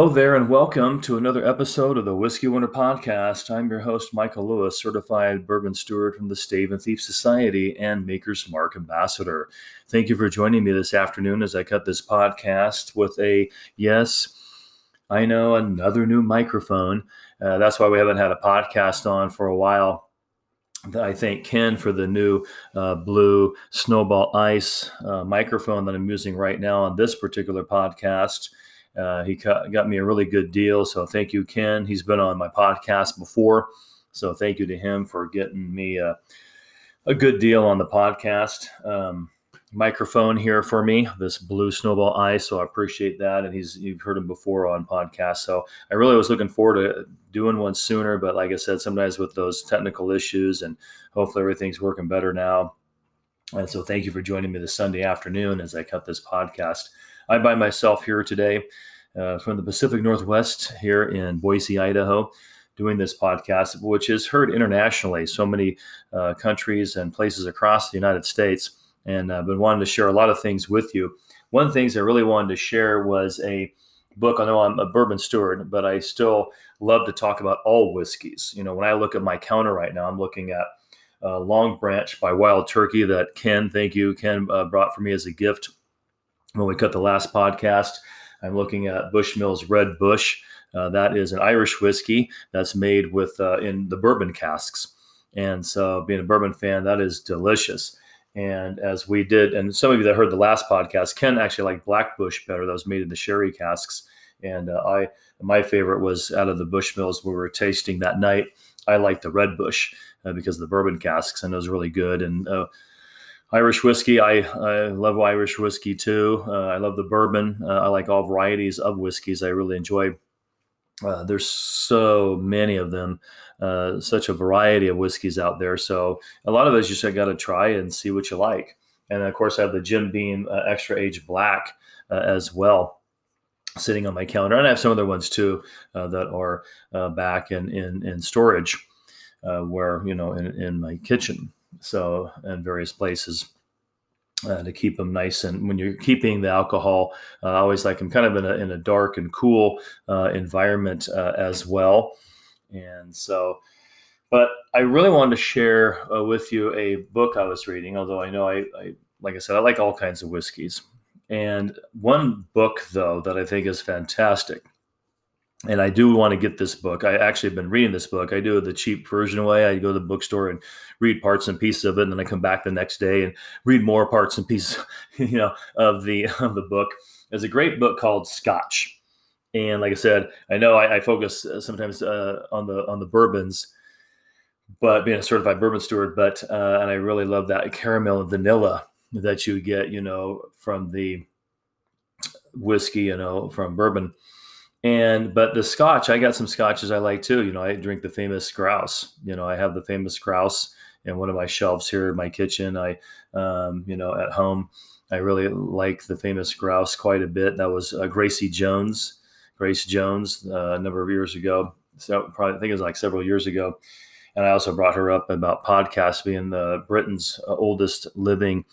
hello there, and welcome to another episode of the Whiskey Wonder Podcast. I'm your host, Michael Lewis, certified bourbon steward from the Stave and Thief Society and Maker's Mark Ambassador. Thank you for joining me this afternoon as I cut this podcast with a yes, I know, another new microphone. Uh, that's why we haven't had a podcast on for a while. I thank Ken for the new uh, blue Snowball Ice uh, microphone that I'm using right now on this particular podcast. Uh, he got me a really good deal. So thank you, Ken. He's been on my podcast before. So thank you to him for getting me a, a good deal on the podcast. Um, microphone here for me, this blue snowball ice. So I appreciate that. And he's you've heard him before on podcast. So I really was looking forward to doing one sooner. But like I said, sometimes with those technical issues and hopefully everything's working better now. And so thank you for joining me this Sunday afternoon as I cut this podcast. I'm by myself here today uh, from the Pacific Northwest here in Boise, Idaho, doing this podcast, which is heard internationally, so many uh, countries and places across the United States. And I've been wanting to share a lot of things with you. One of the things I really wanted to share was a book. I know I'm a bourbon steward, but I still love to talk about all whiskeys. You know, when I look at my counter right now, I'm looking at uh, Long Branch by Wild Turkey that Ken, thank you, Ken uh, brought for me as a gift when we cut the last podcast. I'm looking at Bushmills Red Bush. Uh, that is an Irish whiskey that's made with uh, in the bourbon casks. And so, being a bourbon fan, that is delicious. And as we did, and some of you that heard the last podcast, Ken actually liked Black Bush better. That was made in the sherry casks. And uh, I, my favorite was out of the Bushmills we were tasting that night. I like the Red Bush uh, because of the bourbon casks, and it was really good. And uh, Irish whiskey. I, I love Irish whiskey too. Uh, I love the bourbon. Uh, I like all varieties of whiskeys. I really enjoy. Uh, there's so many of them, uh, such a variety of whiskeys out there. So a lot of those you just got to try and see what you like. And of course, I have the Jim Beam uh, Extra Age Black uh, as well, sitting on my counter, and I have some other ones too that are back in in, in storage, where you know in, in my kitchen so in various places uh, to keep them nice and when you're keeping the alcohol uh, i always like them kind of in a, in a dark and cool uh, environment uh, as well. And so but i really wanted to share uh, with you a book i was reading although i know I, I like i said i like all kinds of whiskeys. And one book though that i think is fantastic and I do want to get this book. I actually have been reading this book. I do it the cheap version way. I go to the bookstore and read parts and pieces of it, and then I come back the next day and read more parts and pieces, you know, of the of the book. It's a great book called Scotch, and like I said, I know I, I focus uh, sometimes uh, on the on the bourbons, but being a certified bourbon steward, but uh, and I really love that caramel and vanilla that you get, you know, from the whiskey, you know, from bourbon and but the scotch, I got some scotches I like too. You know, I drink the famous grouse. You know, I have the famous grouse in one of my shelves here in my kitchen. I, um, you know, at home, I really like the famous grouse quite a bit. That was uh, Gracie Jones, Grace Jones, uh, a number of years ago. So probably I think it was like several years ago. And I also brought her up about podcasts being the Britain's uh, oldest living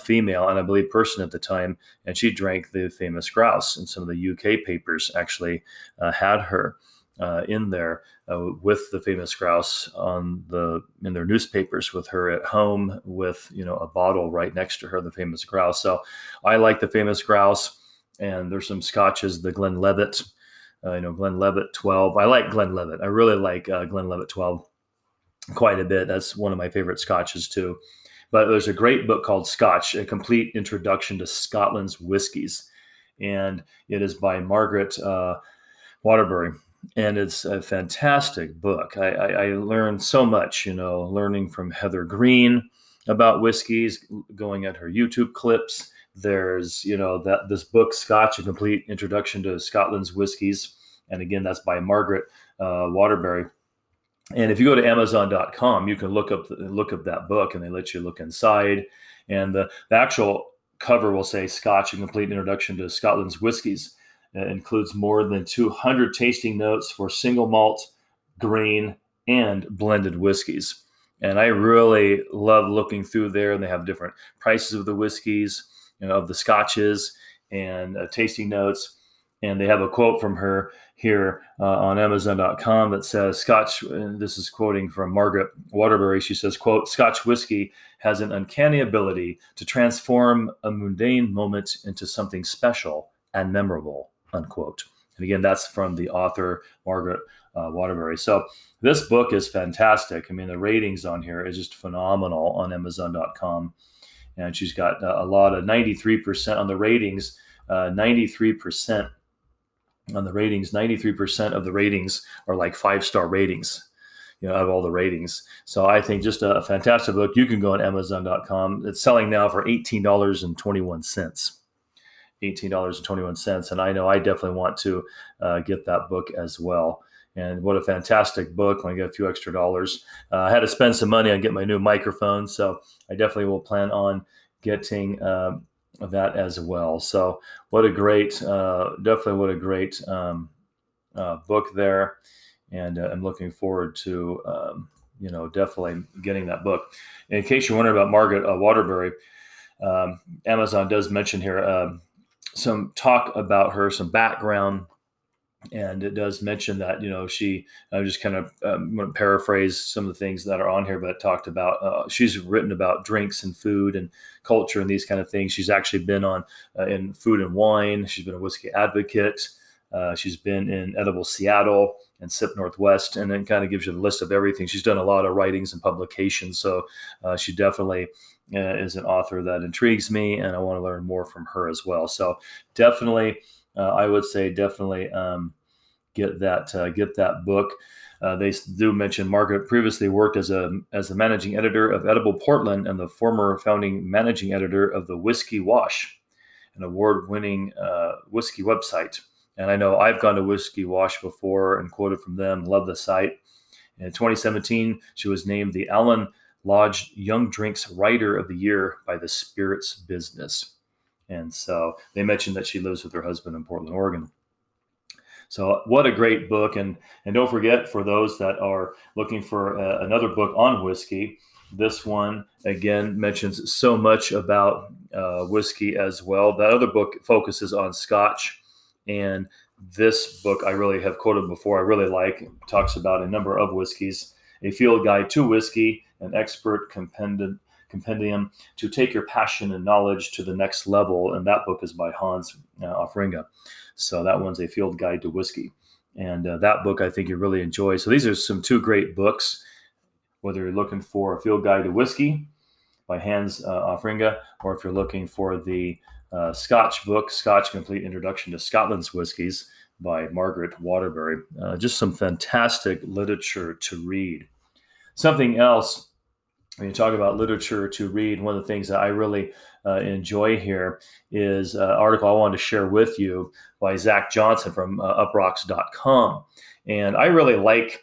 female and I believe person at the time, and she drank the famous grouse. And some of the UK papers actually uh, had her uh, in there uh, with the famous grouse on the in their newspapers with her at home with you know a bottle right next to her, the famous grouse. So I like the famous grouse, and there's some scotches, the Glenlivet. Uh, you know, Glenlivet 12. I like Glenlivet. I really like uh, Glenlivet 12 quite a bit. That's one of my favorite scotches too. But there's a great book called Scotch, A Complete Introduction to Scotland's Whiskies. And it is by Margaret uh, Waterbury. And it's a fantastic book. I, I, I learned so much, you know, learning from Heather Greene about whiskeys, going at her YouTube clips. There's, you know, that this book, Scotch, A Complete Introduction to Scotland's Whiskies. And again, that's by Margaret uh, Waterbury and if you go to Amazon.com, you can look up look up that book, and they let you look inside. And the, the actual cover will say "Scotch: A Complete Introduction to Scotland's Whiskies." It includes more than 200 tasting notes for single malt, grain, and blended whiskies. And I really love looking through there. And they have different prices of the whiskies, you know, of the scotches, and uh, tasting notes. And they have a quote from her here uh, on amazon.com that says scotch this is quoting from margaret waterbury she says quote scotch whiskey has an uncanny ability to transform a mundane moment into something special and memorable unquote. And again that's from the author margaret uh, waterbury. So this book is fantastic. I mean the ratings on here is just phenomenal on amazon.com and she's got uh, a lot of 93% on the ratings uh, 93% on the ratings 93% of the ratings are like five star ratings you know, out of all the ratings. So I think just a, fantastic book. You can go on Amazon.com. It's selling now for eighteen dollars and twenty one cents. Eighteen dollars and twenty one cents, and I know I definitely want to uh, get that book as well. And what a fantastic book! When I get a few extra dollars, uh, I had to spend some money on getting my new microphone, so I definitely will plan on getting uh, that as well. So what a great, uh, definitely what a great um, uh, book there, and uh, I'm looking forward to um, you know definitely getting that book. In case you're wondering about Margaret uh, Waterbury, um, Amazon does mention here um, some talk about her, some background and it does mention that you know she i'm just kind of um, going to paraphrase some of the things that are on here but talked about uh, she's written about drinks and food and culture and these kind of things. She's actually been on uh, in food and wine. She's been a whiskey advocate. Uh, she's been in edible seattle and sip northwest and then kind of gives you the list of everything. She's done a lot of writings and publications so uh, she definitely uh, is an author that intrigues me and i want to learn more from her as well. So definitely I would say definitely um, get that uh, get that book. Uh, they do mention Margaret previously worked as a as the managing editor of Edible Portland and the former founding managing editor of the Whiskey Wash, an award-winning uh, whiskey website. And I know I've gone to Whiskey Wash before and quoted from them. Love the site. In 2017, she was named the Alan Lodge Young Drinks Writer of the Year by the Spirits Business. And so they mentioned that she lives with her husband in Portland, Oregon. So what a great book! And and don't forget for those that are looking for uh, another book on whiskey, this one again mentions so much about uh, whiskey as well. That other book focuses on Scotch, and this book I really have quoted before. I really like talks about a number of whiskeys, a field guide to whiskey, an expert compendium compendium to take your passion and knowledge to the next level. And that book is by Hans uh, Offringa. So that one's a field guide to whiskey. And uh, that book I think you really enjoy. So these are some two great books, whether you're looking for a field guide to whiskey by Hans uh, Offringa, or if you're looking for the uh, Scotch book, Scotch Complete Introduction to Scotland's Whiskies by Margaret Waterbury. Uh, just some fantastic literature to read. Something else when you talk about literature to read, one of the things that I really uh, enjoy here is an article I wanted to share with you by Zach Johnston from uh, uproxx.com. And I really like,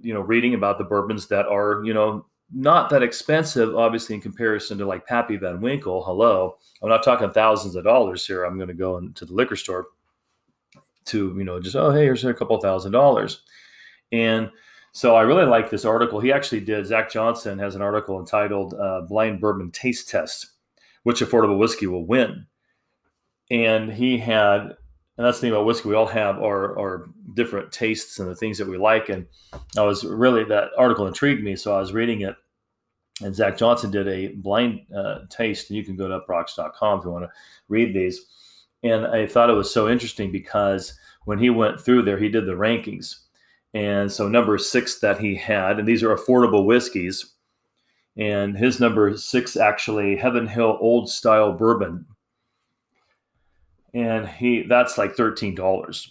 you know, reading about the bourbons that are, you know, not that expensive, obviously, in comparison to like Pappy Van Winkle. Hello. I'm not talking thousands of dollars here. I'm going to go into the liquor store to, you know, just, oh, hey, here's a couple thousand dollars. And so I really like this article. He actually did. Zach Johnston has an article entitled uh, "Blind Bourbon Taste Test: Which Affordable Whiskey Will Win?" And he had, and that's the thing about whiskey. We all have our, our different tastes and the things that we like. And I was really that article intrigued me, so I was reading it. And Zach Johnston did a blind uh, taste, and you can go to uproxx.com if you want to read these. And I thought it was so interesting because when he went through there, he did the rankings and so number six that he had, and these are affordable whiskeys. And his number six actually Heaven Hill Old Style Bourbon. And he that's like $13.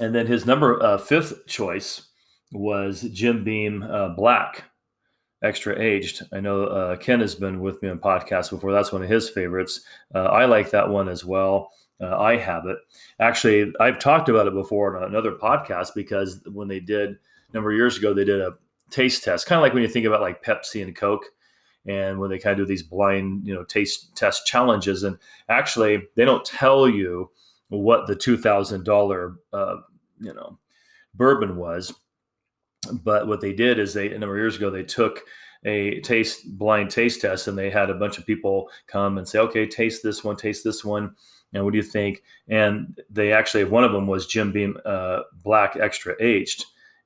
And then his number uh, fifth choice was Jim Beam uh, Black, extra aged. I know uh, Ken has been with me on podcasts before. That's one of his favorites. Uh, I like that one as well. Uh, I have it. Actually, I've talked about it before on another podcast because when they did a number of years ago, they did a taste test, kind of like when you think about like Pepsi and Coke, and when they kind of do these blind, you know, taste test challenges. And actually, they don't tell you what the two thousand dollar, uh, you know, bourbon was. But what they did is they a number of years ago they took a taste blind taste test, and they had a bunch of people come and say, "Okay, taste this one, taste this one." And what do you think? And they actually, one of them was Jim Beam uh, Black Extra Aged,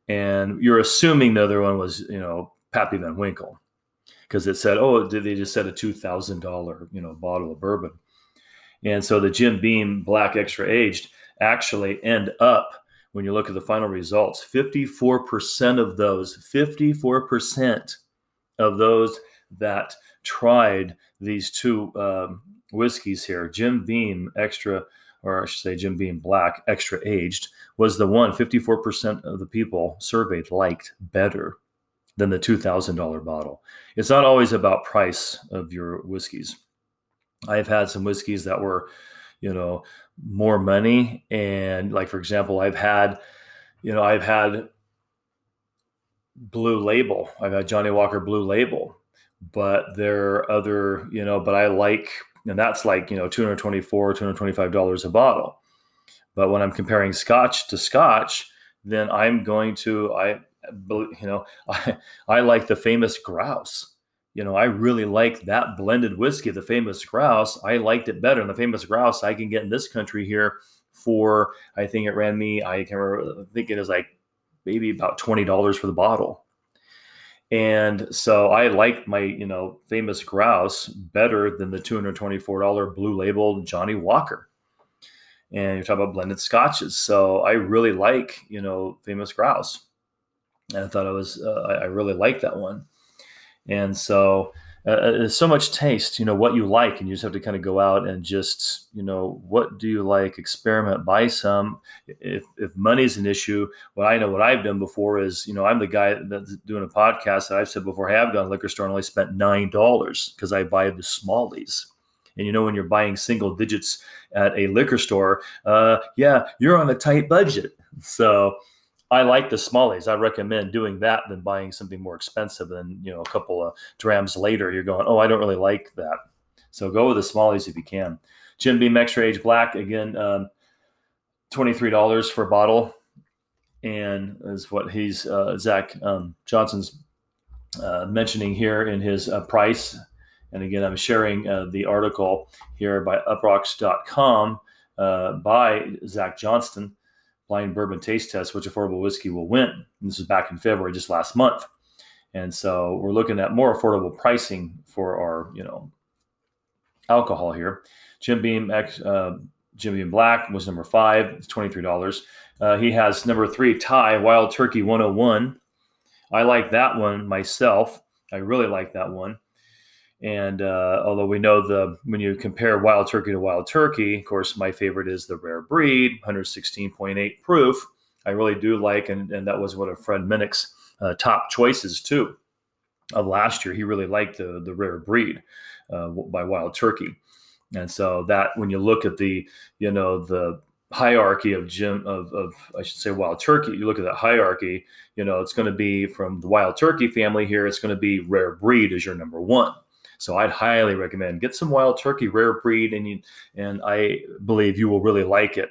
and you're assuming the other one was, you know, Pappy Van Winkle, because it said, "Oh, did they just said a two thousand dollar, you know, bottle of bourbon?" And so the Jim Beam Black Extra Aged actually end up when you look at the final results 54% of those 54% of those that tried these two um, whiskeys here. Jim beam extra or i should say jim beam black extra aged was the one 54% of the people surveyed liked better than the $2000 bottle. It's not always about price of your whiskeys i've had some whiskeys that were you know more money and like for example i've had you know i've had blue label. I've had Johnnie Walker blue label but there are other you know but i like and that's like you know 224 225 dollars a bottle but when i'm comparing scotch to scotch then i'm going to i you know i i like the famous grouse you know, I really like that blended whiskey, the famous grouse. I liked it better. And the famous grouse I can get in this country here for, I think it ran me, I can't remember, I think it is like maybe about $20 for the bottle. And so I like my, you know, famous grouse better than the $224 blue label Johnnie Walker. And you're talking about blended scotches. So I really like, you know, famous grouse. And I thought it was, uh, I really like that one. And so uh, uh, there's so much taste, you know, what you like, and you just have to kind of go out and just, you know, what do you like? Experiment, buy some. If if money's an issue, what I know, what I've done before is, you know, I'm the guy that's doing a podcast that I've said before. I have gone to liquor store and only spent nine dollars because I buy the smallies. And you know, when you're buying single digits at a liquor store, uh, yeah, you're on a tight budget. So I like the smallies. I recommend doing that than buying something more expensive. And you know, a couple of drams later, you're going, oh, I don't really like that. So go with the smallies if you can. Jim Beam Extra Age Black again, um, twenty three dollars for a bottle, and is what he's uh, Zach um, Johnston's uh, mentioning here in his uh, price. And again, I'm sharing uh, the article here by uproxx.com uh, by Zach Johnston blind bourbon taste test, which affordable whiskey will win. And this was back in February, just last month. And so we're looking at more affordable pricing for our, you know, alcohol here. Jim Beam X, uh, Jim Beam Black was number five. It's twenty three dollars. Uh, he has number three tie Wild Turkey 101. I like that one myself. I really like that one. And uh, although we know the when you compare wild turkey to wild turkey, of course, my favorite is the rare breed, 116.8 proof. I really do like, and, and that was one of Fred Minnick's uh, top choices too of last year. He really liked the the rare breed uh, by Wild Turkey, and so that when you look at the you know the hierarchy of Jim of, of I should say Wild Turkey, you look at that hierarchy. You know, it's going to be from the Wild Turkey family here. It's going to be rare breed as your number one. So I'd highly recommend get some wild turkey, rare breed, and you, and I believe you will really like it.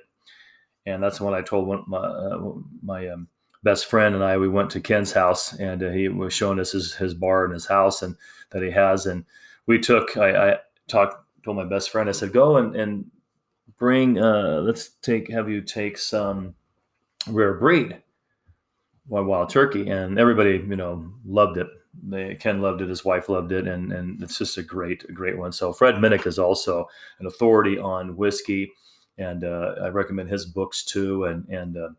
And that's when I told one, my uh, my um, best friend and I we went to Ken's house, and uh, he was showing us his his bar and his house and that he has, and we took I, I talked told my best friend I said go and and bring uh, let's take have you take some rare breed wild turkey and everybody you know loved it they, Ken loved it, his wife loved it, and and it's just a great, great one. So Fred Minnick is also an authority on whiskey, and uh, I recommend his books too. And and uh,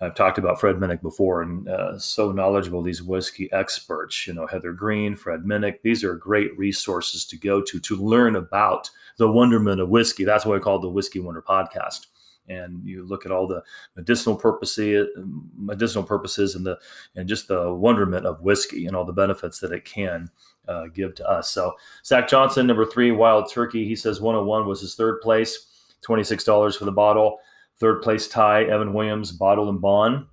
I've talked about Fred Minnick before, and uh, so knowledgeable. These whiskey experts, you know, Heather Greene, Fred Minnick. These are great resources to go to to learn about the wonderment of whiskey. That's why I call the Whiskey Wonder Podcast and you look at all the medicinal purposes, medicinal purposes, and the and just the wonderment of whiskey and all the benefits that it can uh, give to us. So Zach Johnston, number three, Wild Turkey. He says 101 was his third place, twenty six dollars for the bottle. Third place tie, Evan Williams, bottled and bond,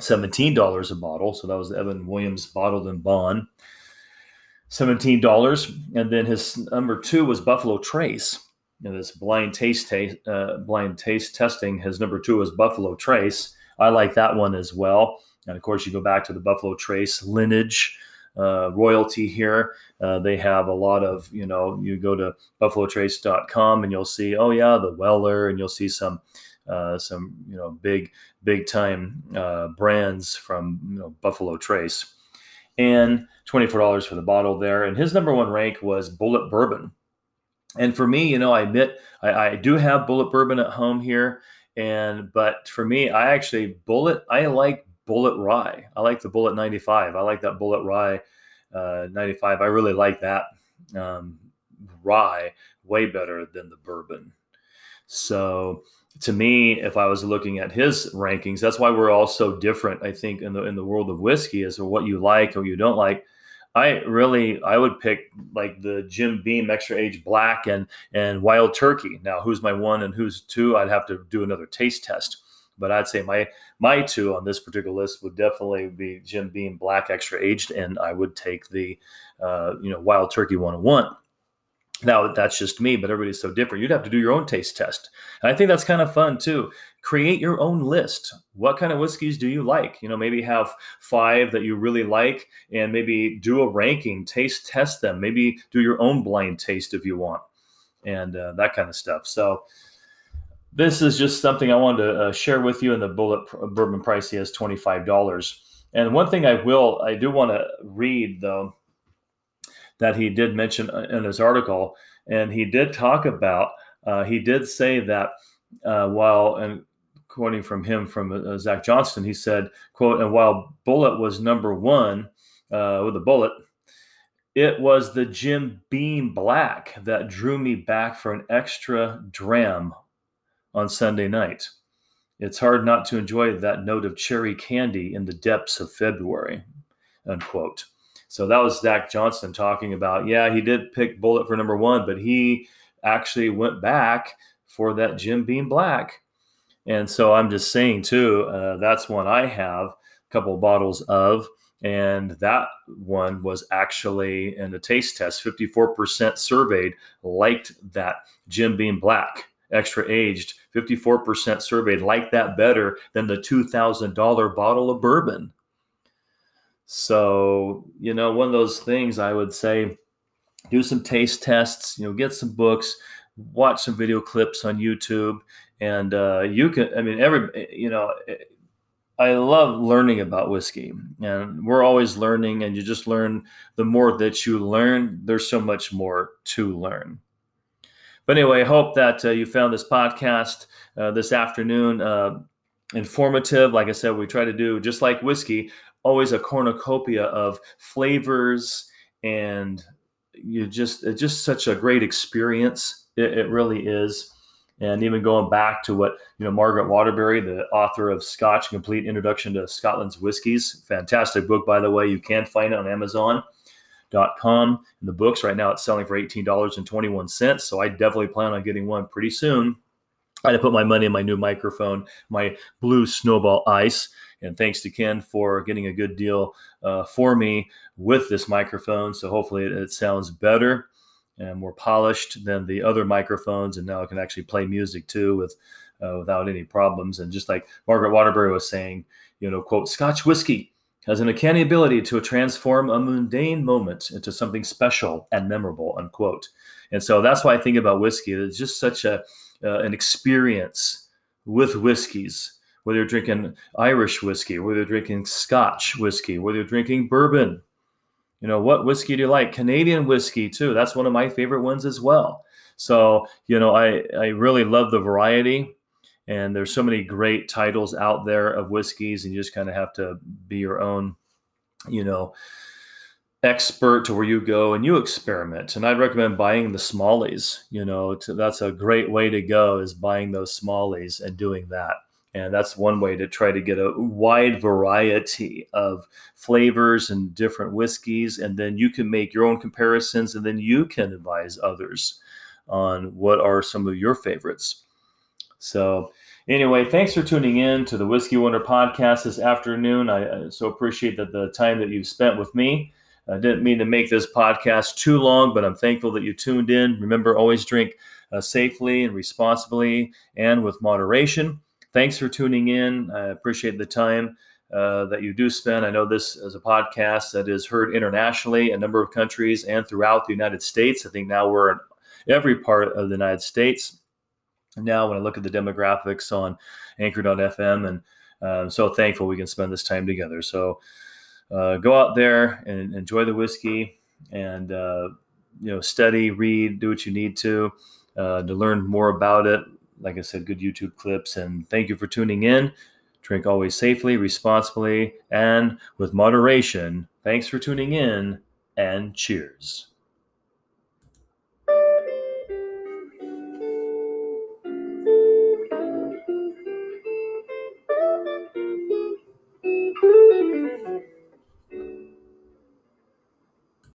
seventeen dollars a bottle. So that was Evan Williams bottled and bond. $17. And then his number two was Buffalo Trace you know, this blind taste, taste uh, blind taste testing. His number two is Buffalo Trace. I like that one as well. And of course, you go back to the Buffalo Trace lineage uh, royalty here. Uh, they have a lot of, you know, you go to buffalotrace.com and you'll see, oh yeah, the Weller, and you'll see some, uh, some, you know, big, big time uh, brands from you know, Buffalo Trace, and twenty four dollars for the bottle there. And his number one rank was Bulleit Bourbon. And for me, you know, I admit I, I do have Bulleit Bourbon at home here, and but for me, I actually Bulleit. I like Bulleit Rye. I like the Bulleit 95. I like that Bulleit Rye uh, 95. I really like that um, rye way better than the bourbon. So to me, if I was looking at his rankings, that's why we're all so different. I think in the in the world of whiskey is what you like or you don't like. I really I would pick like the Jim Beam Extra Age Black and and Wild Turkey. Now, who's my one and who's two? I'd have to do another taste test. But I'd say my my two on this particular list would definitely be Jim Beam Black Extra Aged, and I would take the uh, you know Wild Turkey 101. Now that's just me, but everybody's so different. You'd have to do your own taste test. And I think that's kind of fun too. Create your own list. What kind of whiskeys do you like? You know, maybe have five that you really like and maybe do a ranking, taste test them. Maybe do your own blind taste if you want and uh, that kind of stuff. So this is just something I wanted to uh, share with you. And the Bulleit bourbon price he has $25. And one thing I will, I do want to read though, that he did mention uh, in his article, and he did talk about. Uh, he did say that uh, while and quoting from him from uh, Zach Johnston, he said, "quote And while Bulleit was number one uh, with a bullet." It was the Jim Beam Black that drew me back for an extra dram on Sunday night. It's hard not to enjoy that note of cherry candy in the depths of February. Unquote. So that was Zach Johnston talking about, yeah, he did pick Bulleit for number one, but he actually went back for that Jim Beam Black. And so I'm just saying, too, uh, that's one I have a couple of bottles of. And that one was actually in the taste test, 54% surveyed liked that Jim Beam Black, extra aged. 54% surveyed liked that better than the $2,000 bottle of bourbon. So, you know, one of those things I would say do some taste tests, you know, get some books, watch some video clips on YouTube. And uh, you can, I mean, every, you know, I love learning about whiskey, and we're always learning, and you just learn the more that you learn, there's so much more to learn. But anyway, I hope that uh, you found this podcast uh, this afternoon uh, informative. Like I said, we try to do just like whiskey, always a cornucopia of flavors and you just it's just such a great experience. It, it, really is. And even going back to what you know margaret waterbury the author of scotch complete introduction to scotland's whiskies. Fantastic book by the way. You can find it on Amazon amazon.com in the books right now it's selling for $18.21 so i definitely plan on getting one pretty soon. I had to put my money in my new microphone my blue snowball ice and thanks to Ken for getting a good deal uh, for me with this microphone. So hopefully it, it, sounds better and more polished than the other microphones. And now I can actually play music too with uh, without any problems. And just like Margaret Waterbury was saying, you know, quote, Scotch whiskey has an uncanny ability to transform a mundane moment into something special and memorable, unquote. And so that's why I think about whiskey. It's just such a uh, an experience with whiskeys whether you're drinking Irish whiskey, whether you're drinking Scotch whiskey, whether you're drinking bourbon. You know, what whiskey do you like? Canadian whiskey, too. That's one of my favorite ones as well. So, you know, I, I really love the variety. And there's so many great titles out there of whiskeys, and you just kind of have to be your own, you know, expert to where you go and you experiment. And I'd recommend buying the smallies. You know, to, that's a great way to go is buying those smallies and doing that. And that's one way to try to get a wide variety of flavors and different whiskeys. And then you can make your own comparisons and then you can advise others on what are some of your favorites. So, anyway, thanks for tuning in to the Whiskey Wonder podcast this afternoon. I, so appreciate that the time that you've spent with me. I didn't mean to make this podcast too long, but I'm thankful that you tuned in. Remember, always drink uh, safely and responsibly and with moderation. Thanks for tuning in. I appreciate the time. uh, that you do spend. I know this is a podcast that is heard internationally, a number of countries, and throughout the United States. I think now we're in every part of the United States. Now, when I look at the demographics on Anchor.fm, and I'm so thankful we can spend this time together. So uh, go out there and enjoy the whiskey, and uh, you know, study, read, do what you need to uh, to learn more about it. Like I said, good YouTube clips, and thank you for tuning in. Drink always safely, responsibly, and with moderation. Thanks for tuning in, and cheers.